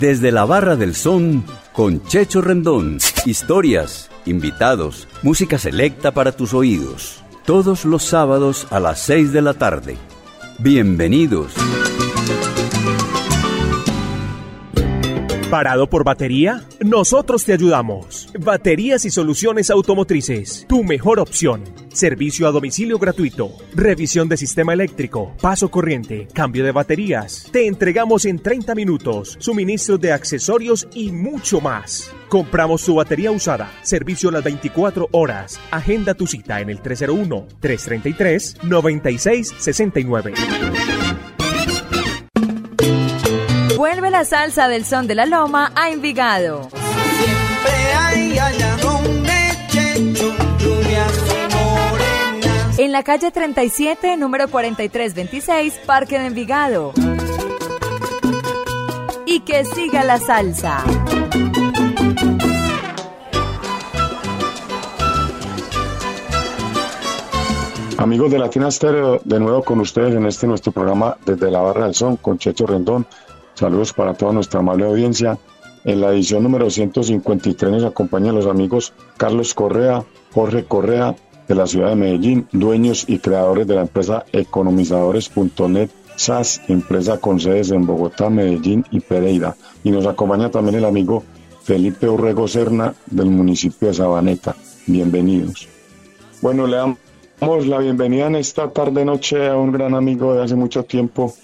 Desde la Barra del Son con Checho Rendón. Historias, invitados, música selecta para tus oídos. Todos los sábados a las 6 de la tarde. Bienvenidos. ¿Parado por batería? Nosotros te ayudamos. Baterías y soluciones automotrices. Tu mejor opción. Servicio a domicilio gratuito. Revisión de sistema eléctrico. Paso corriente. Cambio de baterías. Te entregamos en 30 minutos. Suministro de accesorios y mucho más. Compramos tu batería usada. Servicio las 24 horas. Agenda tu cita en el 301-333-9669. Vuelve la salsa del son de la loma a Envigado. Siempre hay. En la calle 37, número 4326, Parque de Envigado. Y que siga la salsa. Amigos de Latina Stereo, de nuevo con ustedes en este nuestro programa desde la Barra del Son con Checho Rendón. Saludos para toda nuestra amable audiencia. En la edición número 153 nos acompañan los amigos Carlos Correa, Jorge Correa de la ciudad de Medellín, dueños y creadores de la empresa economizadores.net SAS, empresa con sedes en Bogotá, Medellín y Pereira. Y nos acompaña también el amigo Felipe Urrego Serna del municipio de Sabaneta. Bienvenidos. Bueno, le damos la bienvenida en esta tarde noche a un gran amigo de hace mucho tiempo.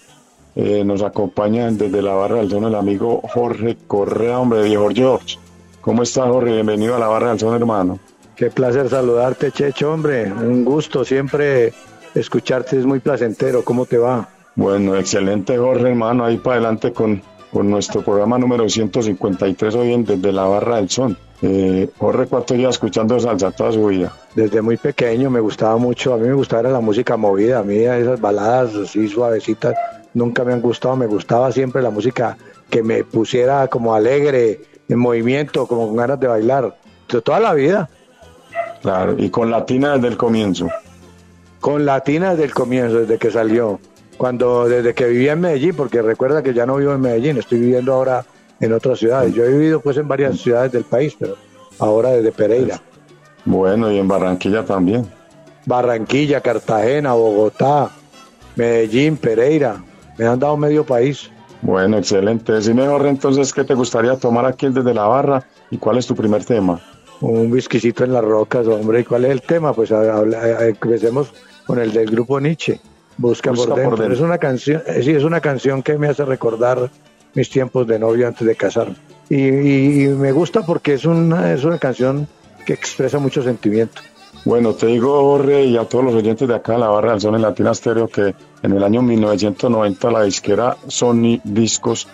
Eh, nos acompaña desde la barra del son el amigo Jorge Correa, hombre de viejo George. ¿Cómo está Jorge? Bienvenido a la barra del son, hermano. Qué placer saludarte, Checho, hombre. Un gusto siempre escucharte, es muy placentero. ¿Cómo te va? Bueno, excelente Jorge, hermano. Ahí para adelante con, con nuestro programa número 153 hoy en Desde la Barra del Son. Eh, Jorge, ¿cuánto lleva escuchando salsa toda su vida? Desde muy pequeño me gustaba mucho. A mí me gustaba la música movida. A mí esas baladas así suavecitas nunca me han gustado. Me gustaba siempre la música que me pusiera como alegre, en movimiento, como con ganas de bailar. De toda la vida. Claro, y con Latina desde el comienzo. Con Latina desde el comienzo, desde que salió. Cuando, desde que vivía en Medellín, porque recuerda que ya no vivo en Medellín, estoy viviendo ahora en otras ciudades. Yo he vivido pues en varias ciudades del país, pero ahora desde Pereira. Bueno, y en Barranquilla también. Barranquilla, Cartagena, Bogotá, Medellín, Pereira. Me han dado medio país. Bueno, excelente. Decime, Jorge, entonces, ¿qué te gustaría tomar aquí desde la barra y cuál es tu primer tema? Un whiskycito en las rocas, hombre. ¿Y cuál es el tema? Pues habla- empecemos con el del grupo Nietzsche. Busca, Busca por, por dentro. dentro. Es una canción, eh, sí, es una canción que me hace recordar mis tiempos de novio antes de casarme. Y, y- y me gusta porque es una, es una canción que expresa mucho sentimiento. Bueno, te digo, Jorge, y a todos los oyentes de acá de la barra del Son en Latina Stereo, que en el año 1990 la disquera Sony Discos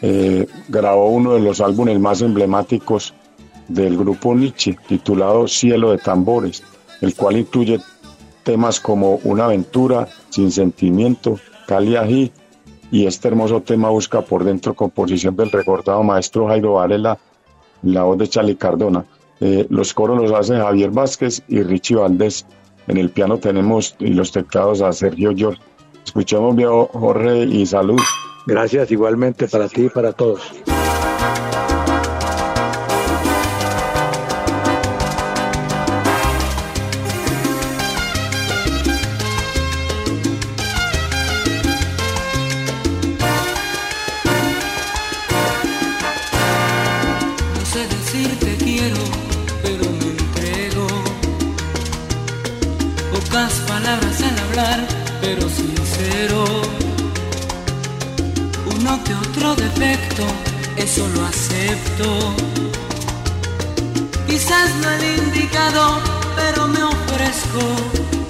eh, grabó uno de los álbumes más emblemáticos del grupo Nietzsche, titulado Cielo de Tambores, el cual incluye temas como Una aventura, Sin sentimiento, Cali y este hermoso tema busca por dentro composición del recordado maestro Jairo Varela, la voz de Charlie Cardona. Eh, los coros los hace Javier Vázquez y Richie Valdés. En el piano tenemos y los teclados a Sergio George. Escuchemos viejo Jorge y salud. Gracias igualmente para ti y para todos. Eso lo acepto. Quizás no el indicado, pero me ofrezco.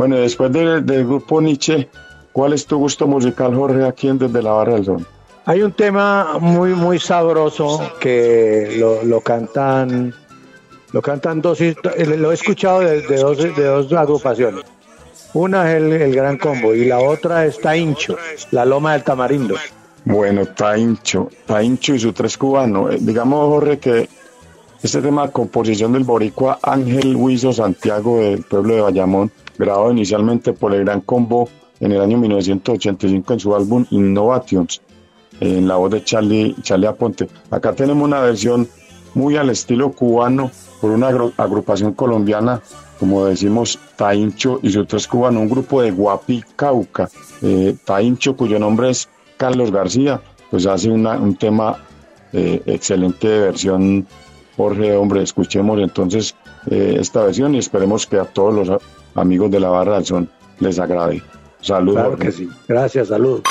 Bueno, después del grupo Nietzsche, ¿cuál es tu gusto musical, Jorge, aquí en Desde la Barra del Don? Hay un tema muy, muy sabroso que lo, lo cantan lo cantan dos, lo he escuchado de, dos, de dos agrupaciones. Una es el, Gran Combo y la otra es Taincho, la Loma del Tamarindo. Bueno, Taincho, Taincho y su tres cubano. Eh, digamos, Jorge, que este tema de composición del boricua Ángel Huizo Santiago del pueblo de Bayamón grabado inicialmente por el Gran Combo en el año 1985 en su álbum Innovations, en la voz de Charlie, Charlie Aponte. Acá tenemos una versión muy al estilo cubano por una agrupación colombiana, como decimos, Taincho y su tres cubano, un grupo de Guapi Cauca. Eh, Taincho, cuyo nombre es Carlos García, pues hace una, un tema eh, excelente de versión. Jorge, hombre, escuchemos entonces eh, esta versión y esperemos que a todos los amigos de la Barra del Son les agrade. Saludos. Claro que sí. Gracias, saludos.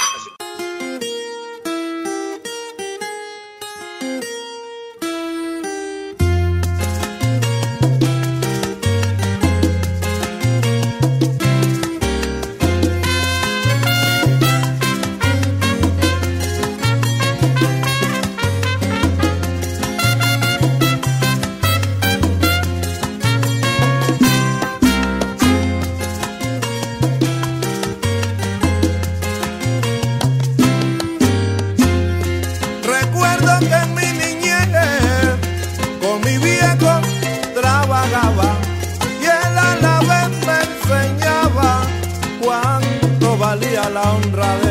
Me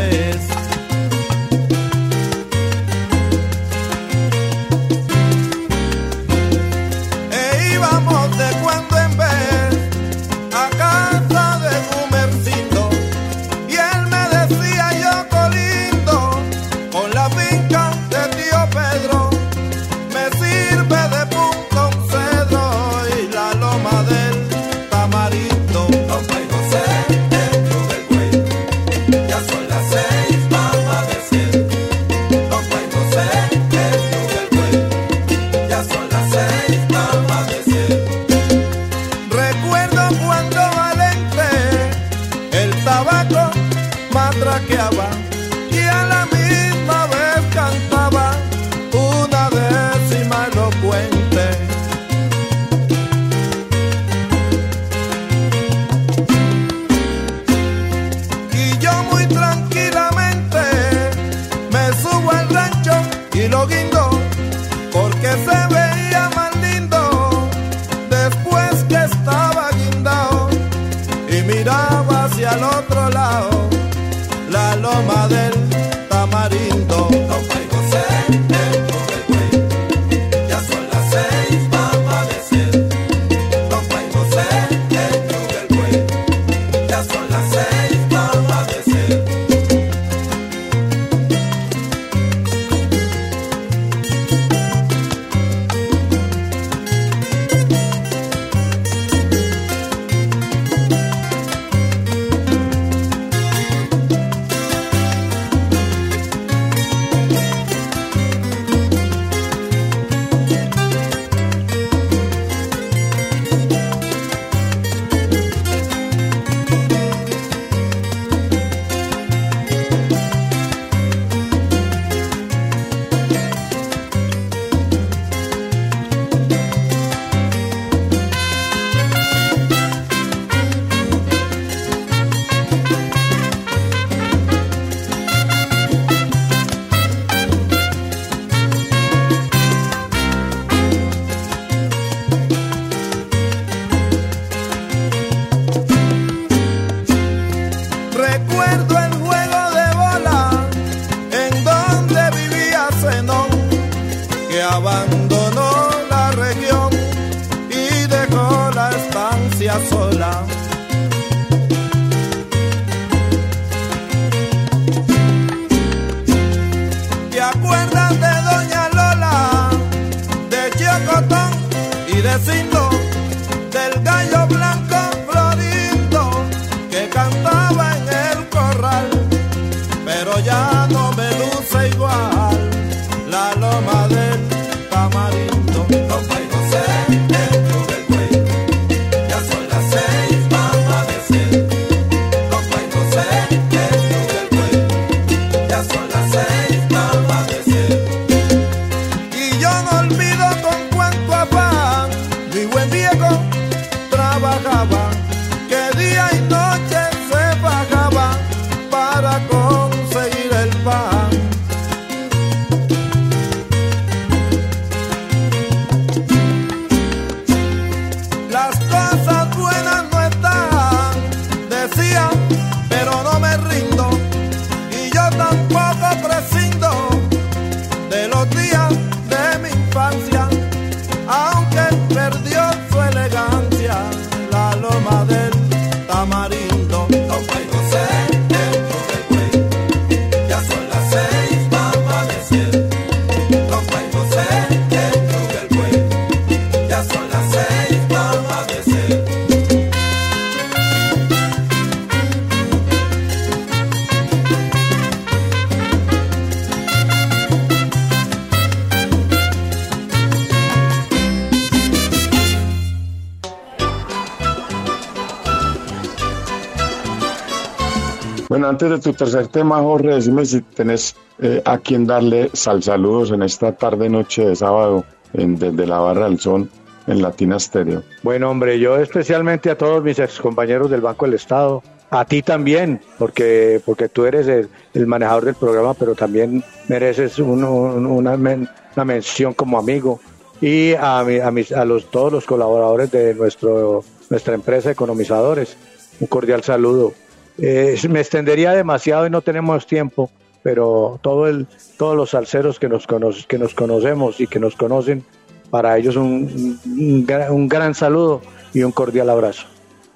antes de tu tercer tema, Jorge, decime si tenés eh, a quien darle sal saludos en esta tarde noche de sábado en, desde la Barra del Sol en Latina Stereo. Bueno, hombre, yo especialmente a todos mis ex compañeros del Banco del Estado, a ti también, porque, porque tú eres el, el manejador del programa, pero también mereces un- un- una, men- una mención como amigo. Y a, a, mis, a los, todos los colaboradores de nuestro, nuestra empresa Economizadores, un cordial saludo. Eh, me extendería demasiado y no tenemos tiempo, pero todo el, todos los salseros que nos, cono- que nos conocemos y que nos conocen, para ellos un, un gran- saludo y un cordial abrazo.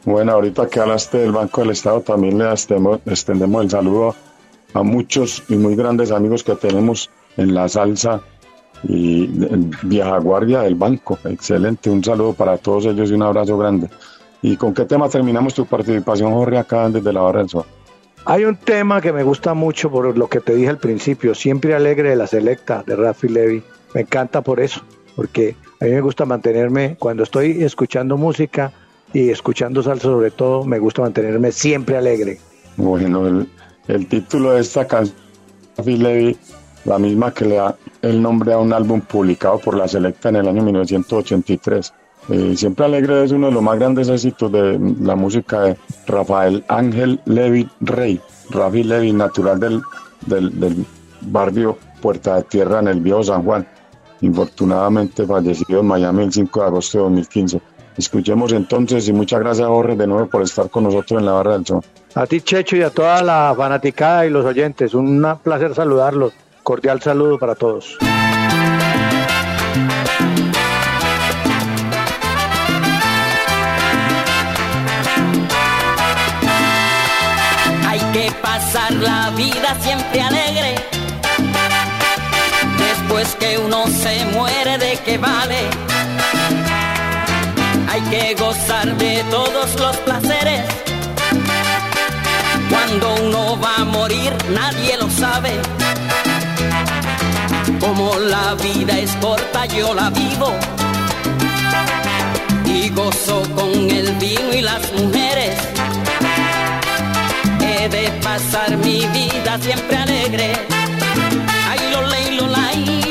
Bueno, ahorita que hablaste del Banco del Estado, también le extendemos, el saludo a muchos y muy grandes amigos que tenemos en la salsa y en vieja guardia del banco. Excelente, un saludo para todos ellos y un abrazo grande. ¿Y con qué tema terminamos tu participación, Jorge, acá desde la Barra del Sol? Hay un tema que me gusta mucho por lo que te dije al principio, siempre alegre de la selecta de Rafi Levy. Me encanta por eso, porque a mí me gusta mantenerme, cuando estoy escuchando música y escuchando salsa sobre todo, me gusta mantenerme siempre alegre. Bueno, el, el título de esta canción, Rafi Levy, la misma que le da el nombre a un álbum publicado por la Selecta en el año 1983. Eh, Siempre Alegre es uno de los más grandes éxitos de la música de Rafael Ángel Levy Rey, Rafi Levy, natural del, del, barrio Puerta de Tierra en el viejo San Juan, infortunadamente fallecido en Miami el 5 de agosto de 2015. Escuchemos entonces y muchas gracias Jorge de nuevo por estar con nosotros en la barra del sol. A ti, Checho, y a toda la fanaticada y los oyentes, un placer saludarlos. Cordial saludo para todos. La vida siempre alegre. Después que uno se muere, ¿de qué vale? Hay que gozar de todos los placeres. Cuando uno va a morir, nadie lo sabe. Como la vida es corta, yo la vivo. Y gozo con el vino y las mujeres de pasar mi vida siempre alegre. Ay, lo lo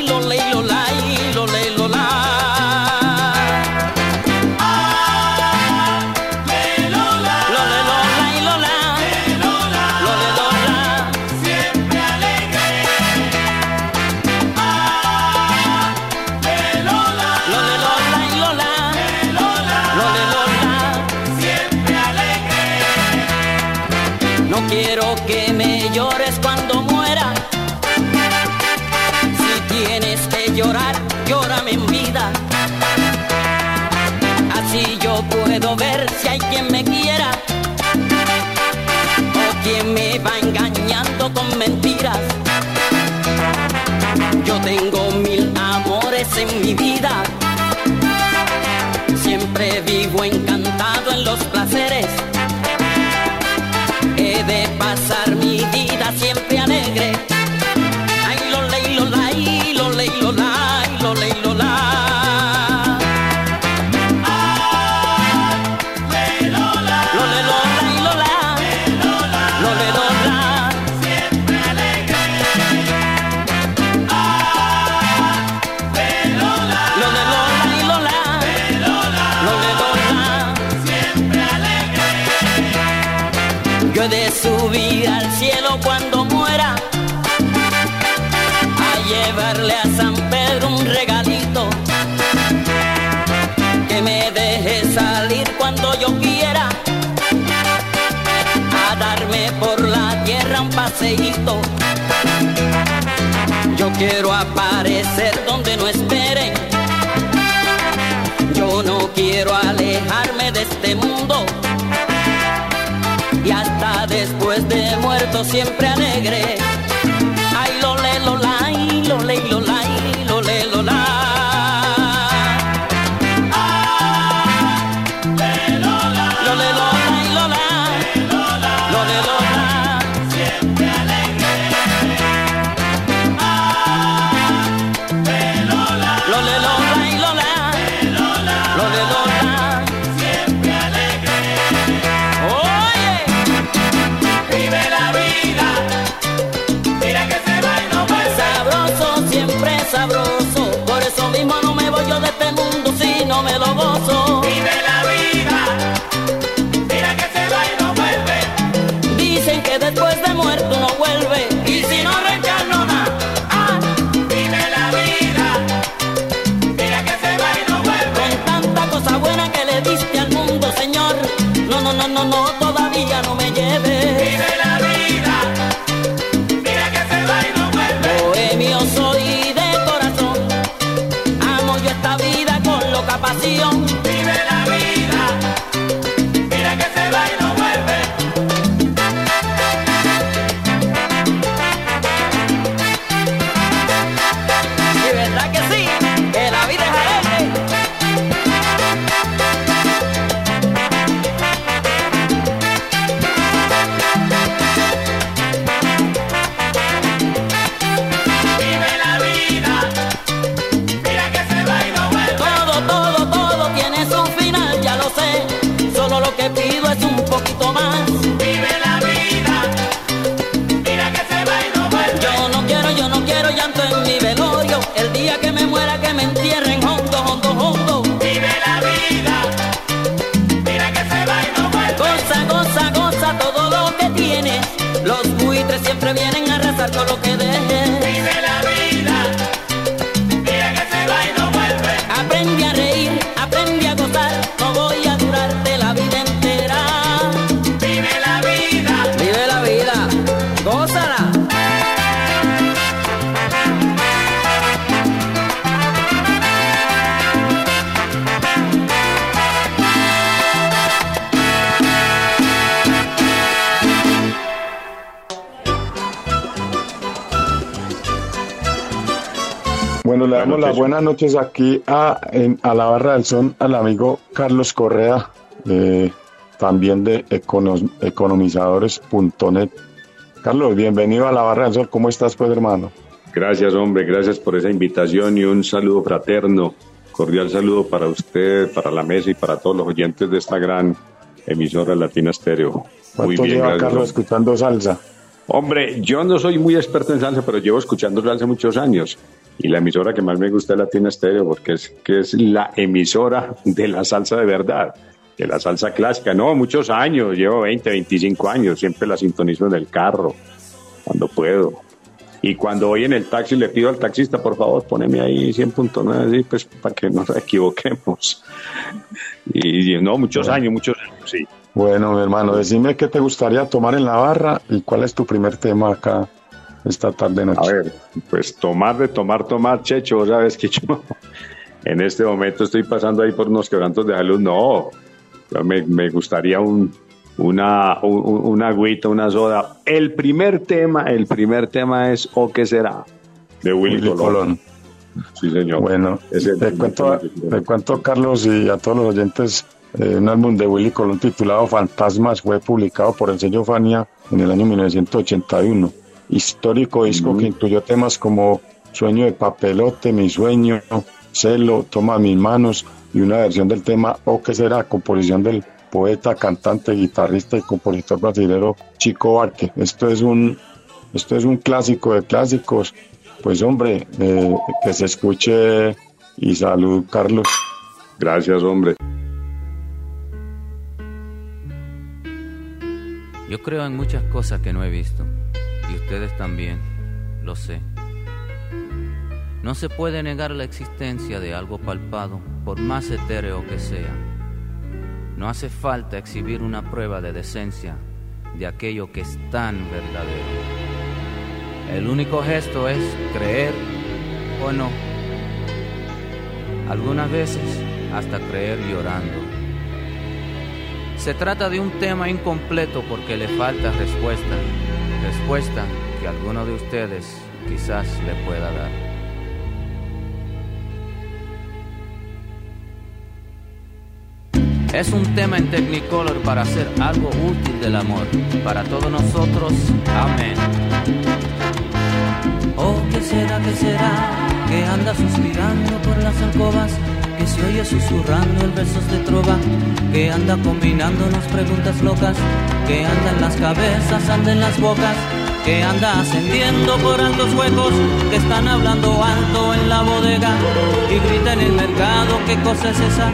que me llores cuando muera. Si tienes que llorar, llórame en vida. Así yo puedo ver si hay quien me quiera. O quien me va engañando con mentiras. Yo tengo mil amores en mi vida. Siempre vivo encantado en los placeres. Vida siempre Yo quiero aparecer donde no esperen. Yo no quiero alejarme de este mundo y hasta después de muerto siempre alegre. Ay, lo le, lo lay, lo le, lo me lo gozo. Con le damos las buenas noches aquí a, en- a la barra del son al amigo Carlos Correa, eh, también de econos- economizadores.net. Carlos, bienvenido a la barra del sol. ¿Cómo estás, pues, hermano? Gracias, hombre, gracias por esa invitación y un saludo fraterno, cordial saludo para usted, para la mesa y para todos los oyentes de esta gran emisora Latina Estéreo. Muy ¿Cuánto bien, lleva gracias. Carlos escuchando salsa? Hombre, yo no soy muy experto en salsa, pero llevo escuchándolo hace muchos años. Y la emisora que más me gusta es Latina Estéreo, porque es que es la emisora de la salsa de verdad, de la salsa clásica. No, muchos años, llevo 20, 25 años, siempre la sintonizo en el carro, cuando puedo. Y cuando voy en el taxi le pido al taxista, por favor, poneme ahí 100.9, así, pues para que no nos equivoquemos. Y, y no, muchos años, muchos años, sí. Bueno, mi hermano, decime qué te gustaría tomar en la barra y cuál es tu primer tema acá esta tarde noche. A ver, pues tomar de tomar, tomar, Checho, vos sabes que yo en este momento estoy pasando ahí por unos quebrantos de salud. No, me, me gustaría un, una, un- una agüita, una soda. El primer tema, el primer tema es ¿O qué será? De Willy, Willy Colón. Colón. Sí, señor. Bueno, primer cuento, te cuento, Carlos, y a todos los oyentes, eh, un álbum de Willy Colón titulado Fantasmas fue publicado por el sello Fania en el año 1981. Histórico disco que incluyó temas como Sueño de papelote, Mi sueño, Celo, Toma mis manos y una versión del tema O que será, composición del poeta, cantante, guitarrista y compositor brasileño Chico Barque. Esto es un, esto es un clásico de clásicos. Pues hombre, eh, que se escuche y salud, Carlos. Gracias, hombre. Yo creo en muchas cosas que no he visto, y ustedes también, lo sé. No se puede negar la existencia de algo palpado, por más etéreo que sea. No hace falta exhibir una prueba de decencia de aquello que es tan verdadero. El único gesto es creer o no. Algunas veces hasta creer llorando. Se trata de un tema incompleto porque le falta respuesta, respuesta que alguno de ustedes quizás le pueda dar. Es un tema en Technicolor para hacer algo útil del amor, para todos nosotros, amén. Oh, ¿qué será, qué será? Que anda suspirando por las alcobas, que se oye susurrando el versos de trova, que anda combinándonos preguntas locas, que anda en las cabezas, anda en las bocas, que anda ascendiendo por altos huecos, que están hablando alto en la bodega y grita en el mercado, ¿qué cosa es esa?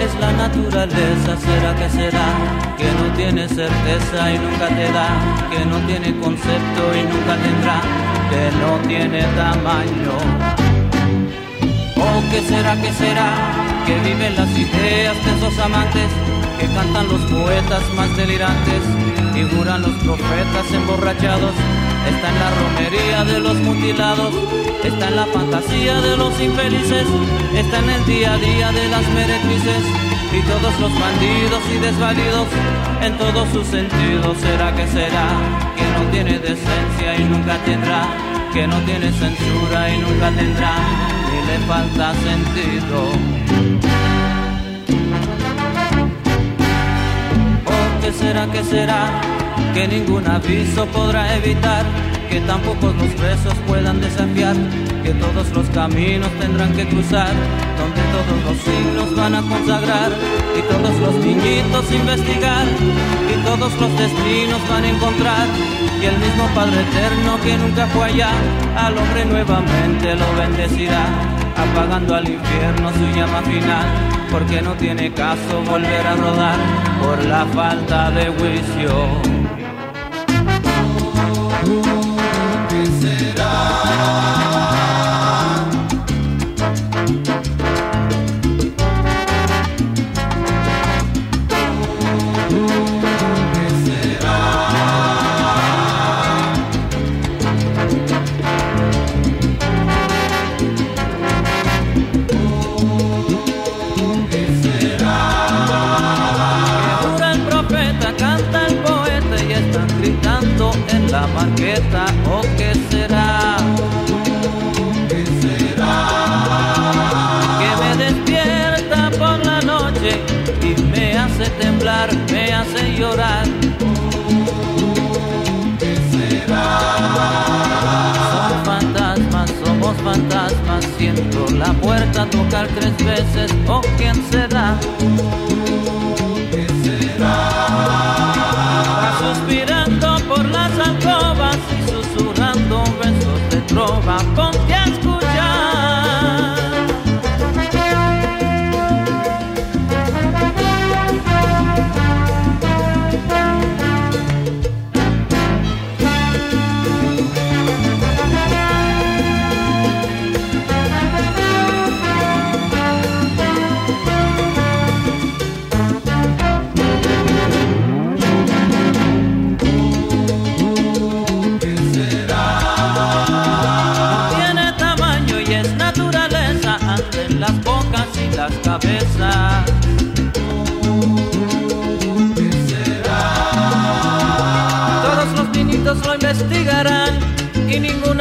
Es la naturaleza, será que será, que no tiene certeza y nunca te da, que no tiene concepto y nunca tendrá, que no tiene tamaño. ¿O qué será, qué será? Que viven las ideas de esos amantes que cantan los poetas más delirantes, figuran los profetas emborrachados, está en la romería de los mutilados, está en la fantasía de los infelices, está en el día a día de las meretrices y todos los bandidos y desvalidos en todos sus sentidos. ¿Será que será que no tiene decencia y nunca tendrá? Que no tiene censura y nunca tendrá, y le falta sentido. ¿Qué será, qué será? Que ningún aviso podrá evitar, que tampoco los besos puedan desafiar, que todos los caminos tendrán que cruzar, donde todos los signos van a consagrar, y todos los niñitos investigar, todos los destinos van a encontrar, y el mismo Padre Eterno que nunca fue allá, al hombre nuevamente lo bendecirá, apagando al infierno su llama final porque no tiene caso volver a rodar por la falta de juicio. Fantasmas, siento la puerta tocar tres veces o quién será?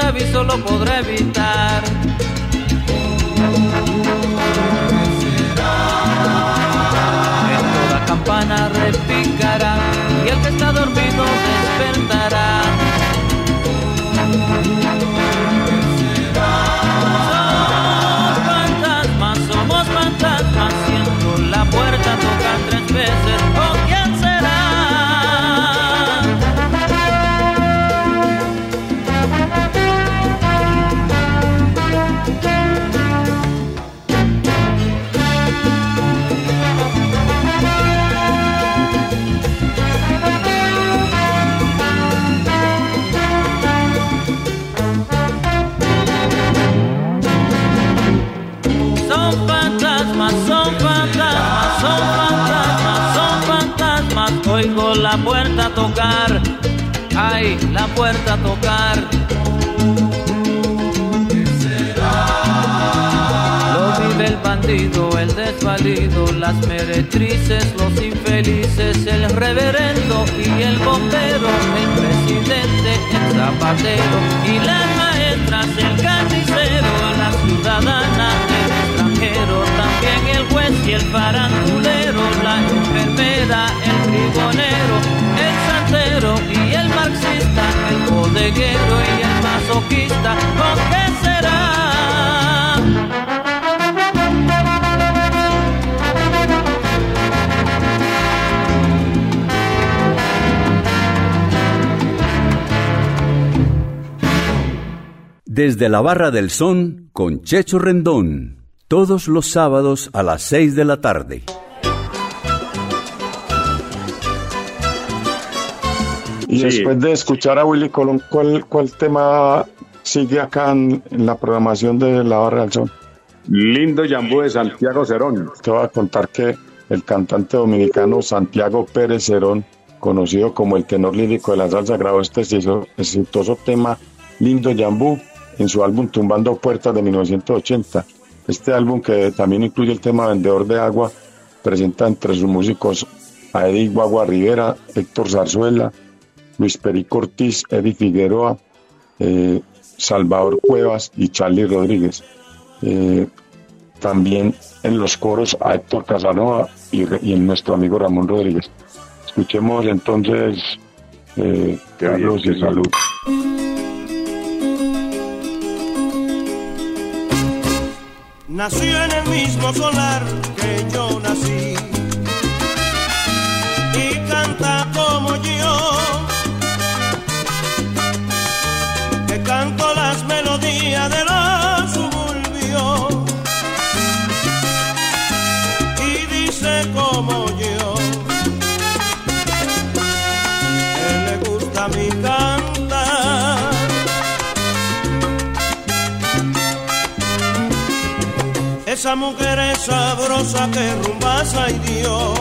Aviso lo podrá evitar. Puerta tocar, ay, la puerta tocar. Lo vive el bandido, el desvalido, las meretrices, los infelices, el reverendo y el bombero, el presidente, el zapatero y las maestras, el carnicero, la ciudadana, y el farandulero, la enfermera, el trigonero, el santero y el marxista, el bodeguero y el masoquista, ¿con qué será? Desde la Barra del Son con Checho Rendón. Todos los sábados a las 6 de la tarde. Y después de escuchar a Willy Colón, ¿cuál, cuál tema sigue acá en, en la programación de la Barra del Son? Lindo Yambú de Santiago Cerón. Te voy a contar que el cantante dominicano Santiago Pérez Cerón, conocido como el tenor lírico de la salsa, grabó este exitoso tema Lindo Yambú en su álbum Tumbando Puertas de 1980. Este álbum, que también incluye el tema Vendedor de Agua, presenta entre sus músicos a Eddie Guagua Rivera, Héctor Zarzuela, Luis Perico Ortiz, Eddie Figueroa, eh, Salvador Cuevas y Charlie Rodríguez. Eh, también en los coros a Héctor Casanova y, y en nuestro amigo Ramón Rodríguez. Escuchemos entonces eh, Carlos y Salud. Nació en el mismo solar que yo nací Esa mujer es sabrosa que rumbasa y Dios.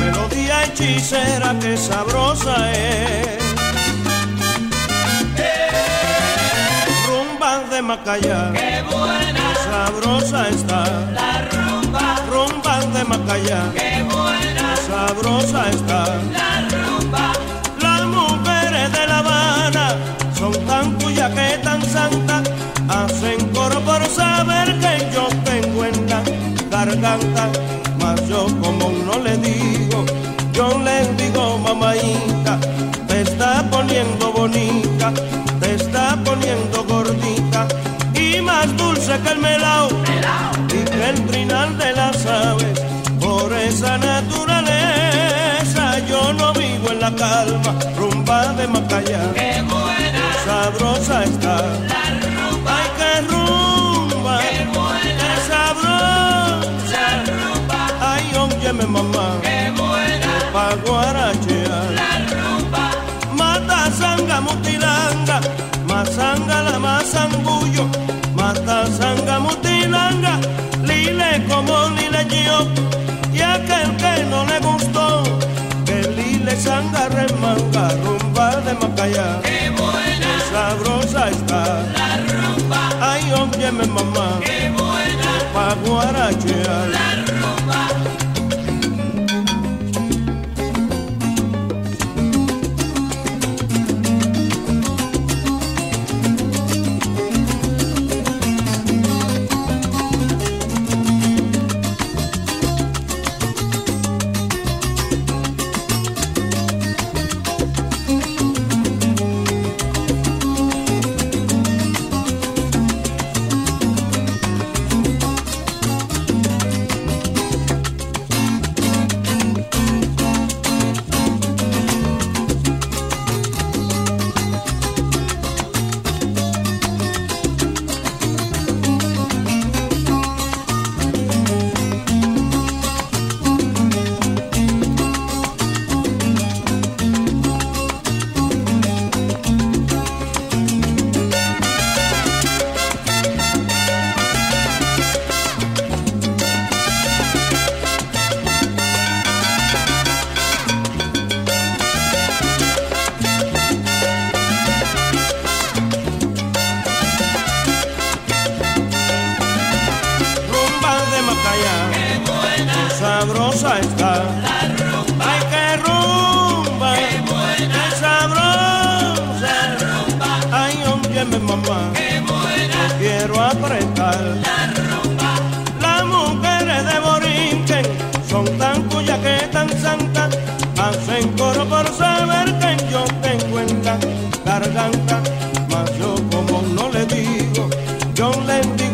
Melodía hechicera que sabrosa es. Rumba de Macaya. Qué buena. Sabrosa está. La rumba. Rumba de Macaya. Qué buena. Sabrosa está. La rumba. Tan tuyas que tan santas, hacen coro por saber que yo tengo en la garganta, mas yo como no le digo, yo le digo mamaita, te está poniendo bonita, te está poniendo gordita, y más dulce que el melao, y que el trinal de las aves, por esa naturaleza yo no vivo en la calma, rumba de Macaya. Sabrosa está. La rumba. ¡Ay, qué rumba! ¡Qué buena! ¡Qué sabrosa! La rumba. ¡Ay, óyeme, mamá! ¡Qué buena! Pa' guarachear. La rumba. Mata sanga mutilanga, masanga la masangullo, mata sanga mutilanga, lile como lile yo, y aquel que no le gustó, que lile sanga remanga, rumba de Macaya. Guarachear.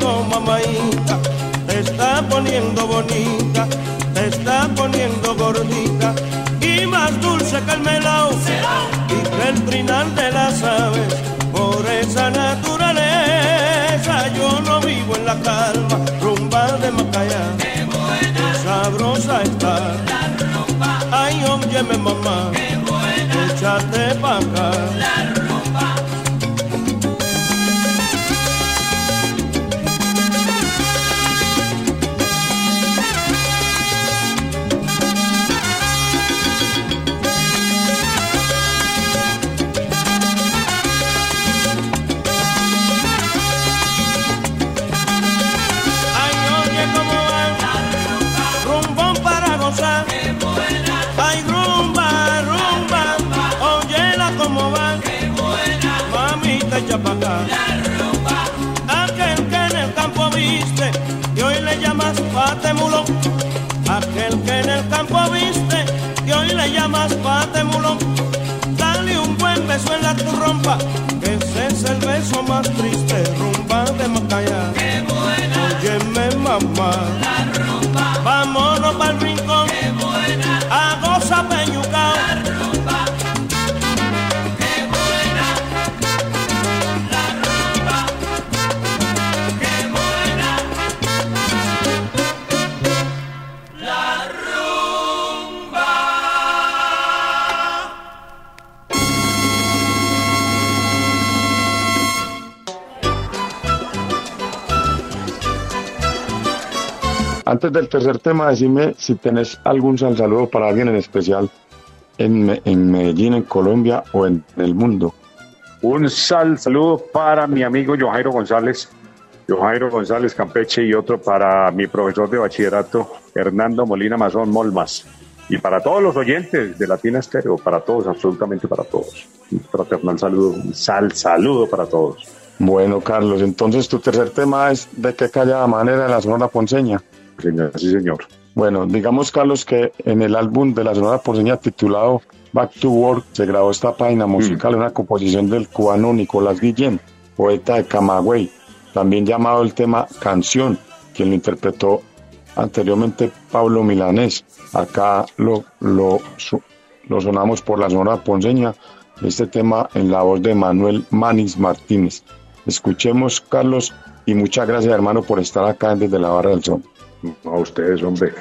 poniendo mamaita, te está poniendo bonita, te está poniendo gordita y más dulce que el melao y que el trinal de las aves. Por esa naturaleza yo no vivo en la calma, rumba de Macaya, sabrosa está. La rumba. Ay, óyeme mamá, échate pa' acá. En la trompa, que ese es el beso más triste, Antes del tercer tema, decime si tenés algún sal saludo para alguien en especial en, Me- en Medellín, en Colombia o en el mundo. Un sal saludo para mi amigo Jojairo González, Jojairo González Campeche y otro para mi profesor de bachillerato Hernando Molina Mazón Molmas. Y para todos los oyentes de Latina Estéreo, para todos, absolutamente para todos. Un fraternal saludo, un sal saludo para todos. Bueno, Carlos, entonces tu tercer tema es de qué callada manera la Sonora Ponceña. Sí, señor. Bueno, digamos, Carlos, que en el álbum de la Sonora Ponceña titulado Back to Work se grabó esta página musical, una composición del cubano Nicolás Guillén, poeta de Camagüey, también llamado el tema Canción, quien lo interpretó anteriormente Pablo Milanés. Acá lo, lo, lo sonamos por la Sonora Ponceña, este tema en la voz de Manuel Manis Martínez. Escuchemos, Carlos, y muchas gracias, hermano, por estar acá desde la Barra del Sol. A ustedes, hombre.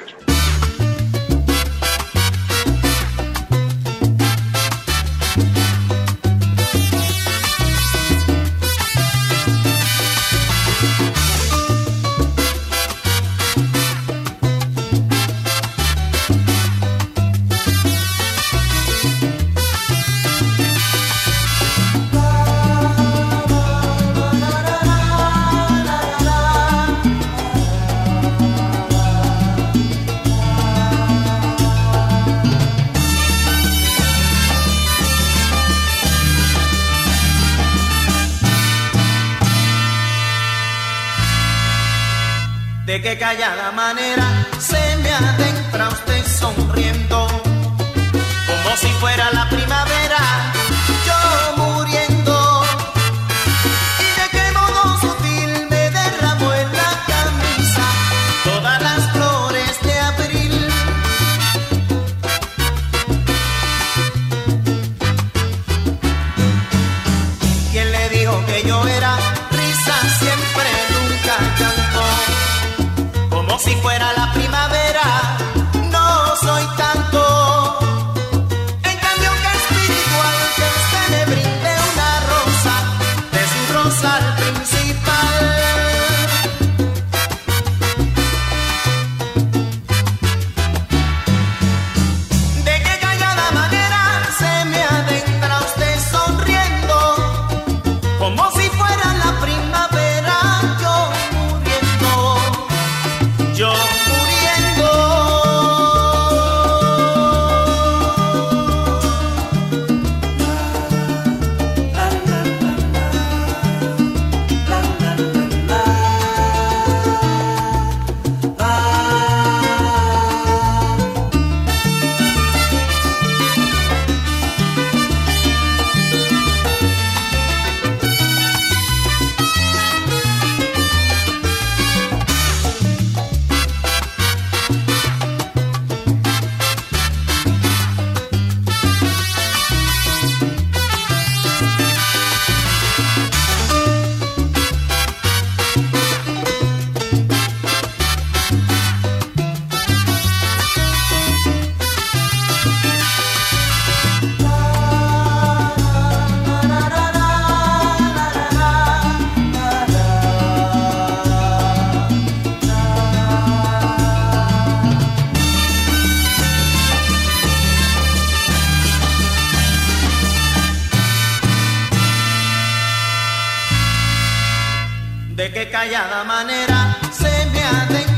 De qué callada manera se me ha de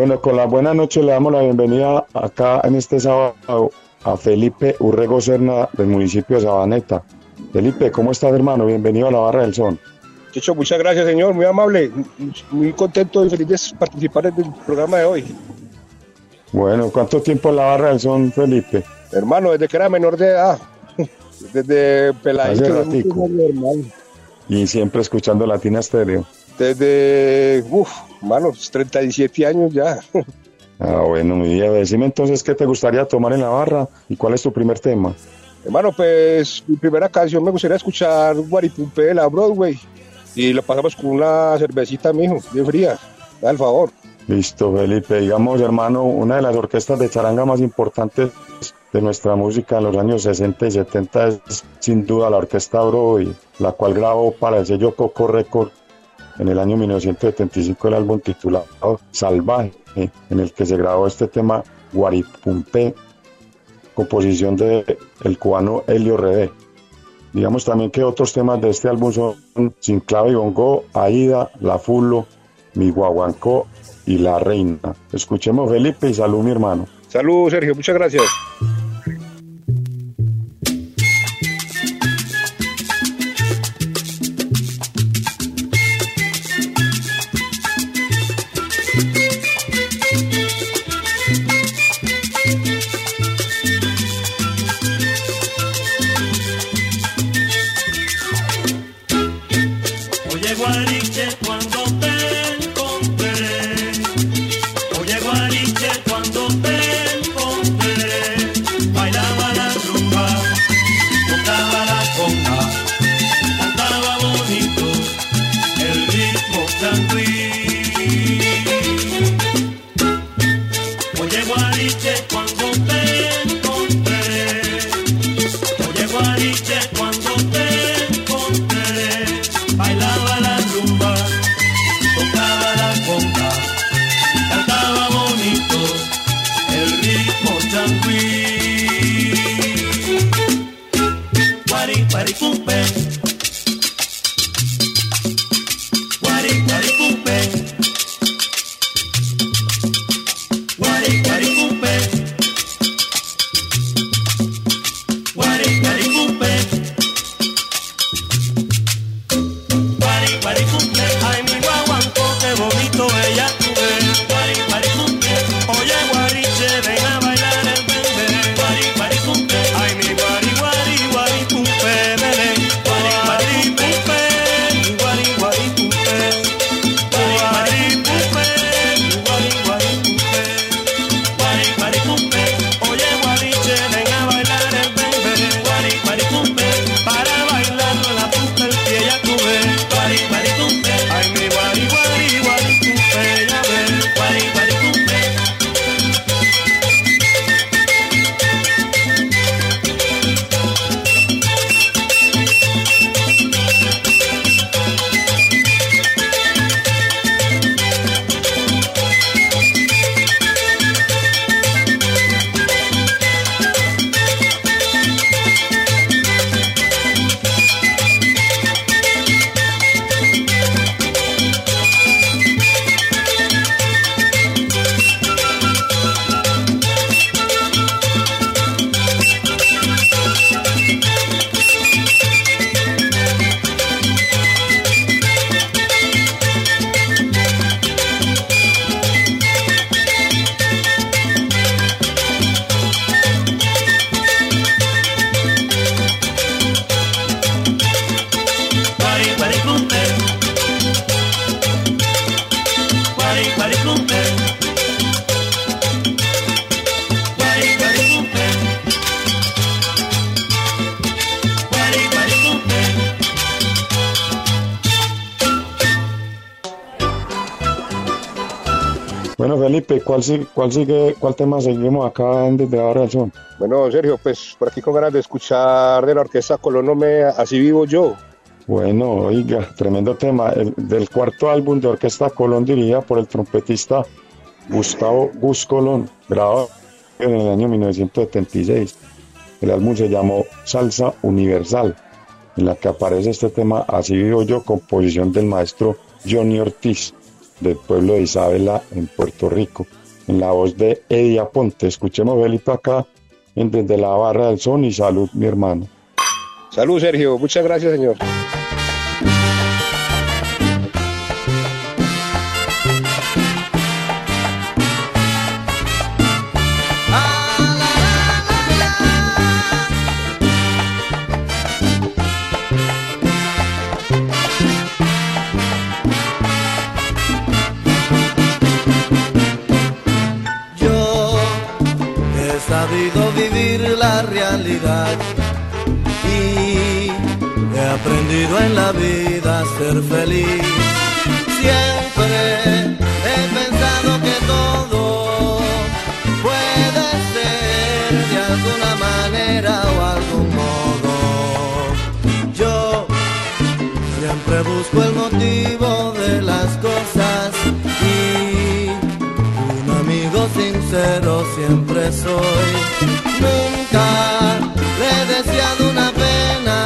Bueno, con la buena noche le damos la bienvenida acá en este sábado a Felipe Urrego Serna del municipio de Sabaneta. Felipe, ¿cómo estás hermano? Bienvenido a la Barra del Son. Checho, muchas gracias, señor, muy amable, muy contento y feliz de participar en el programa de hoy. Bueno, ¿cuánto tiempo en la Barra del Son, Felipe? Hermano, desde que era menor de edad, desde peladito, Hace ratico. Y siempre escuchando Latina Estéreo. Desde, uff, hermano, 37 años ya. Ah, bueno, mi vida. Decime entonces qué te gustaría tomar en la barra y cuál es tu primer tema. Hermano, pues mi primera canción me gustaría escuchar Guaripumpe de la Broadway y lo pasamos con una cervecita, mijo, bien fría, da el favor. Listo, Felipe. Digamos, hermano, una de las orquestas de charanga más importantes de nuestra música en los años 60 y 70 es sin duda la Orquesta Broadway, la cual grabó para el sello Coco Record en el año 1975 el álbum titulado Salvaje, en el que se grabó este tema Guaripumpe, composición de el cubano Helio Redé. Digamos también que otros temas de este álbum son Sin Clave y Bongo, Aida, La Fulo, Mi Guaguancó y La Reina. Escuchemos Felipe y salud mi hermano. Salud, Sergio, muchas gracias. ¿Cuál, cuál, sigue, ¿cuál tema seguimos acá en Desde la Barra del Son? Bueno, Sergio, pues por aquí con ganas de escuchar de la orquesta Colónome Así Vivo Yo. Bueno, oiga, tremendo tema. El- del cuarto álbum de Orquesta Colón dirigida por el trompetista Gustavo Gus Colón, grabado en el año 1976. El álbum se llamó Salsa Universal, en la que aparece este tema Así vivo yo, composición del maestro Johnny Ortiz, del pueblo de Isabela, en Puerto Rico, en la voz de Eddie Aponte. Escuchemos, Felipe, acá en Desde la Barra del Son y salud, mi hermano. Salud, Sergio. Muchas gracias, señor. Y he aprendido en la vida a ser feliz. Siempre he pensado que todo puede ser de alguna manera o algún modo. Yo siempre busco el motivo de las cosas y un amigo sincero siempre soy. Nunca le he deseado una pena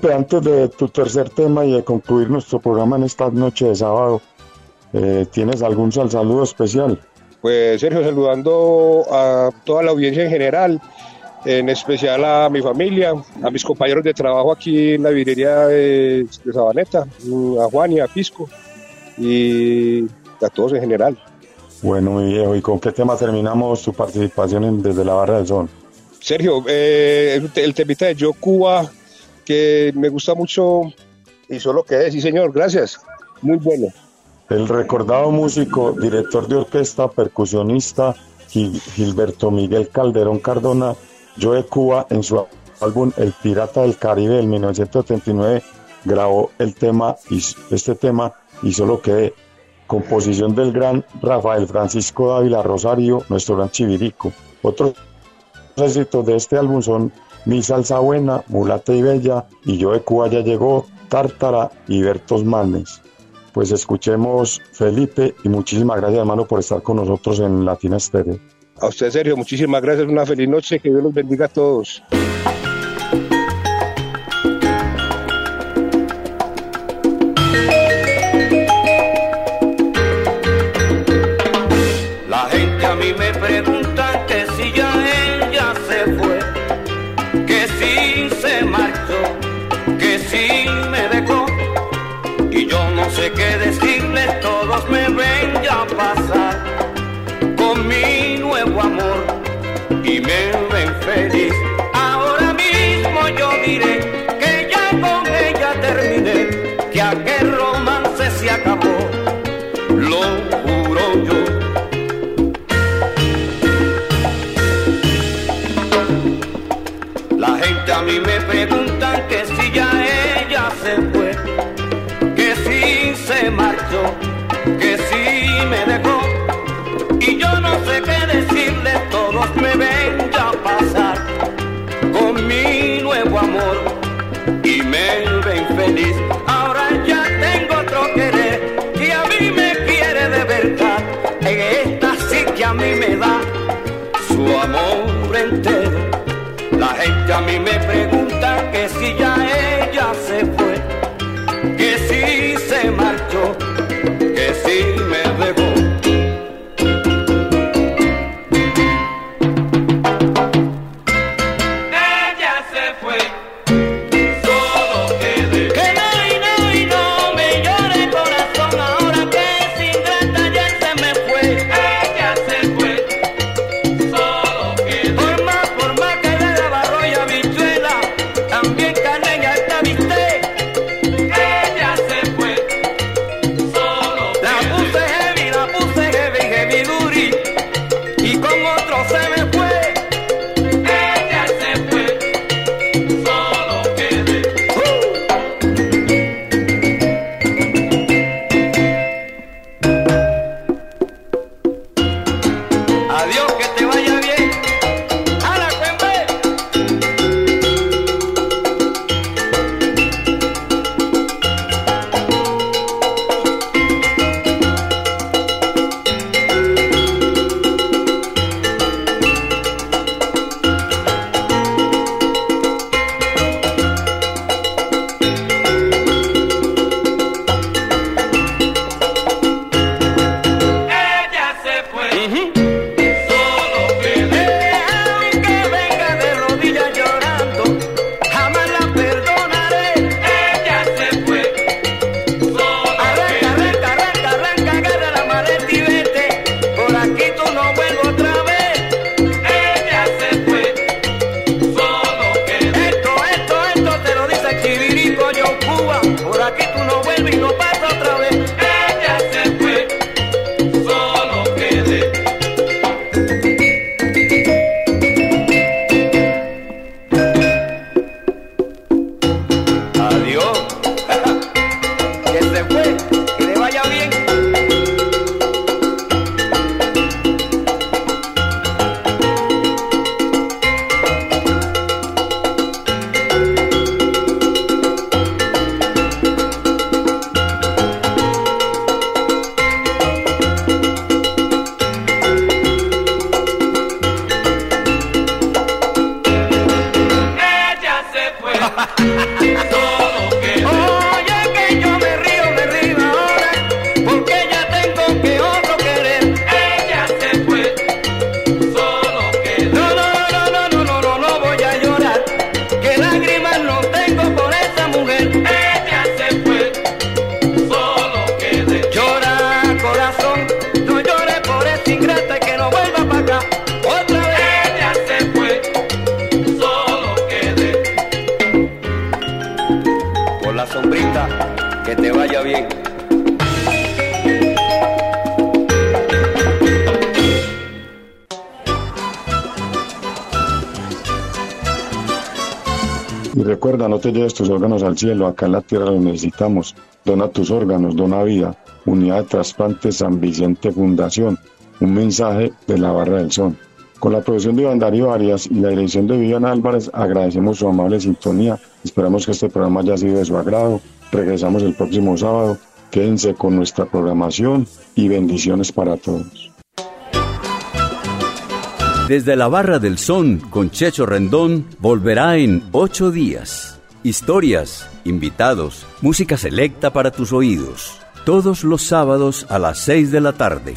Felipe, antes de tu tercer tema y de concluir nuestro programa en esta noche de sábado, eh, ¿tienes algún sal- saludo especial? Pues Sergio, saludando a toda la audiencia en general, en especial a mi familia, a mis compañeros de trabajo aquí en la vidriería de, de Sabaneta, a Juan y a Pisco, y a todos en general. Bueno, mi viejo, ¿y con qué tema terminamos tu participación en Desde la Barra del Sol? Sergio, eh, el, el temita de Yo Cuba, que me gusta mucho, y solo que es, sí señor, gracias, muy bueno. El recordado músico, director de orquesta, percusionista Gil- Gilberto Miguel Calderón Cardona, Joe Cuba, en su álbum El Pirata del Caribe del 1979, grabó el tema, este tema, y solo que composición del gran Rafael Francisco Dávila Rosario, nuestro gran chivirico. Otros éxitos de este álbum son Mi Salsa Buena, Mulata y Bella, y Yo de Cuba ya llegó, Tártara y Bertos Manes. Pues escuchemos Felipe y muchísimas gracias hermano por estar con nosotros en Latina Estéreo. A usted, Sergio, muchísimas gracias, una feliz noche, que Dios los bendiga a todos. Ahora ya tengo otro querer que a mí me quiere de verdad. En esta sí que a mí me da su amor entero. La gente a mí me pregunta que si ya ella se fue, que si se marchó, al cielo, acá en la tierra los necesitamos. Dona tus órganos, dona vida. Unidad de Trasplantes San Vicente Fundación. Un mensaje de la Barra del Sol. Con la producción de Iván Darío Arias y la dirección de Viviana Álvarez, agradecemos su amable sintonía. Esperamos que este programa haya sido de su agrado. Regresamos el próximo sábado. Quédense con nuestra programación y bendiciones para todos. Desde la Barra del Son con Checho Rendón volverá en ocho días. Historias, invitados, música selecta para tus oídos. Todos los sábados a las seis de la tarde.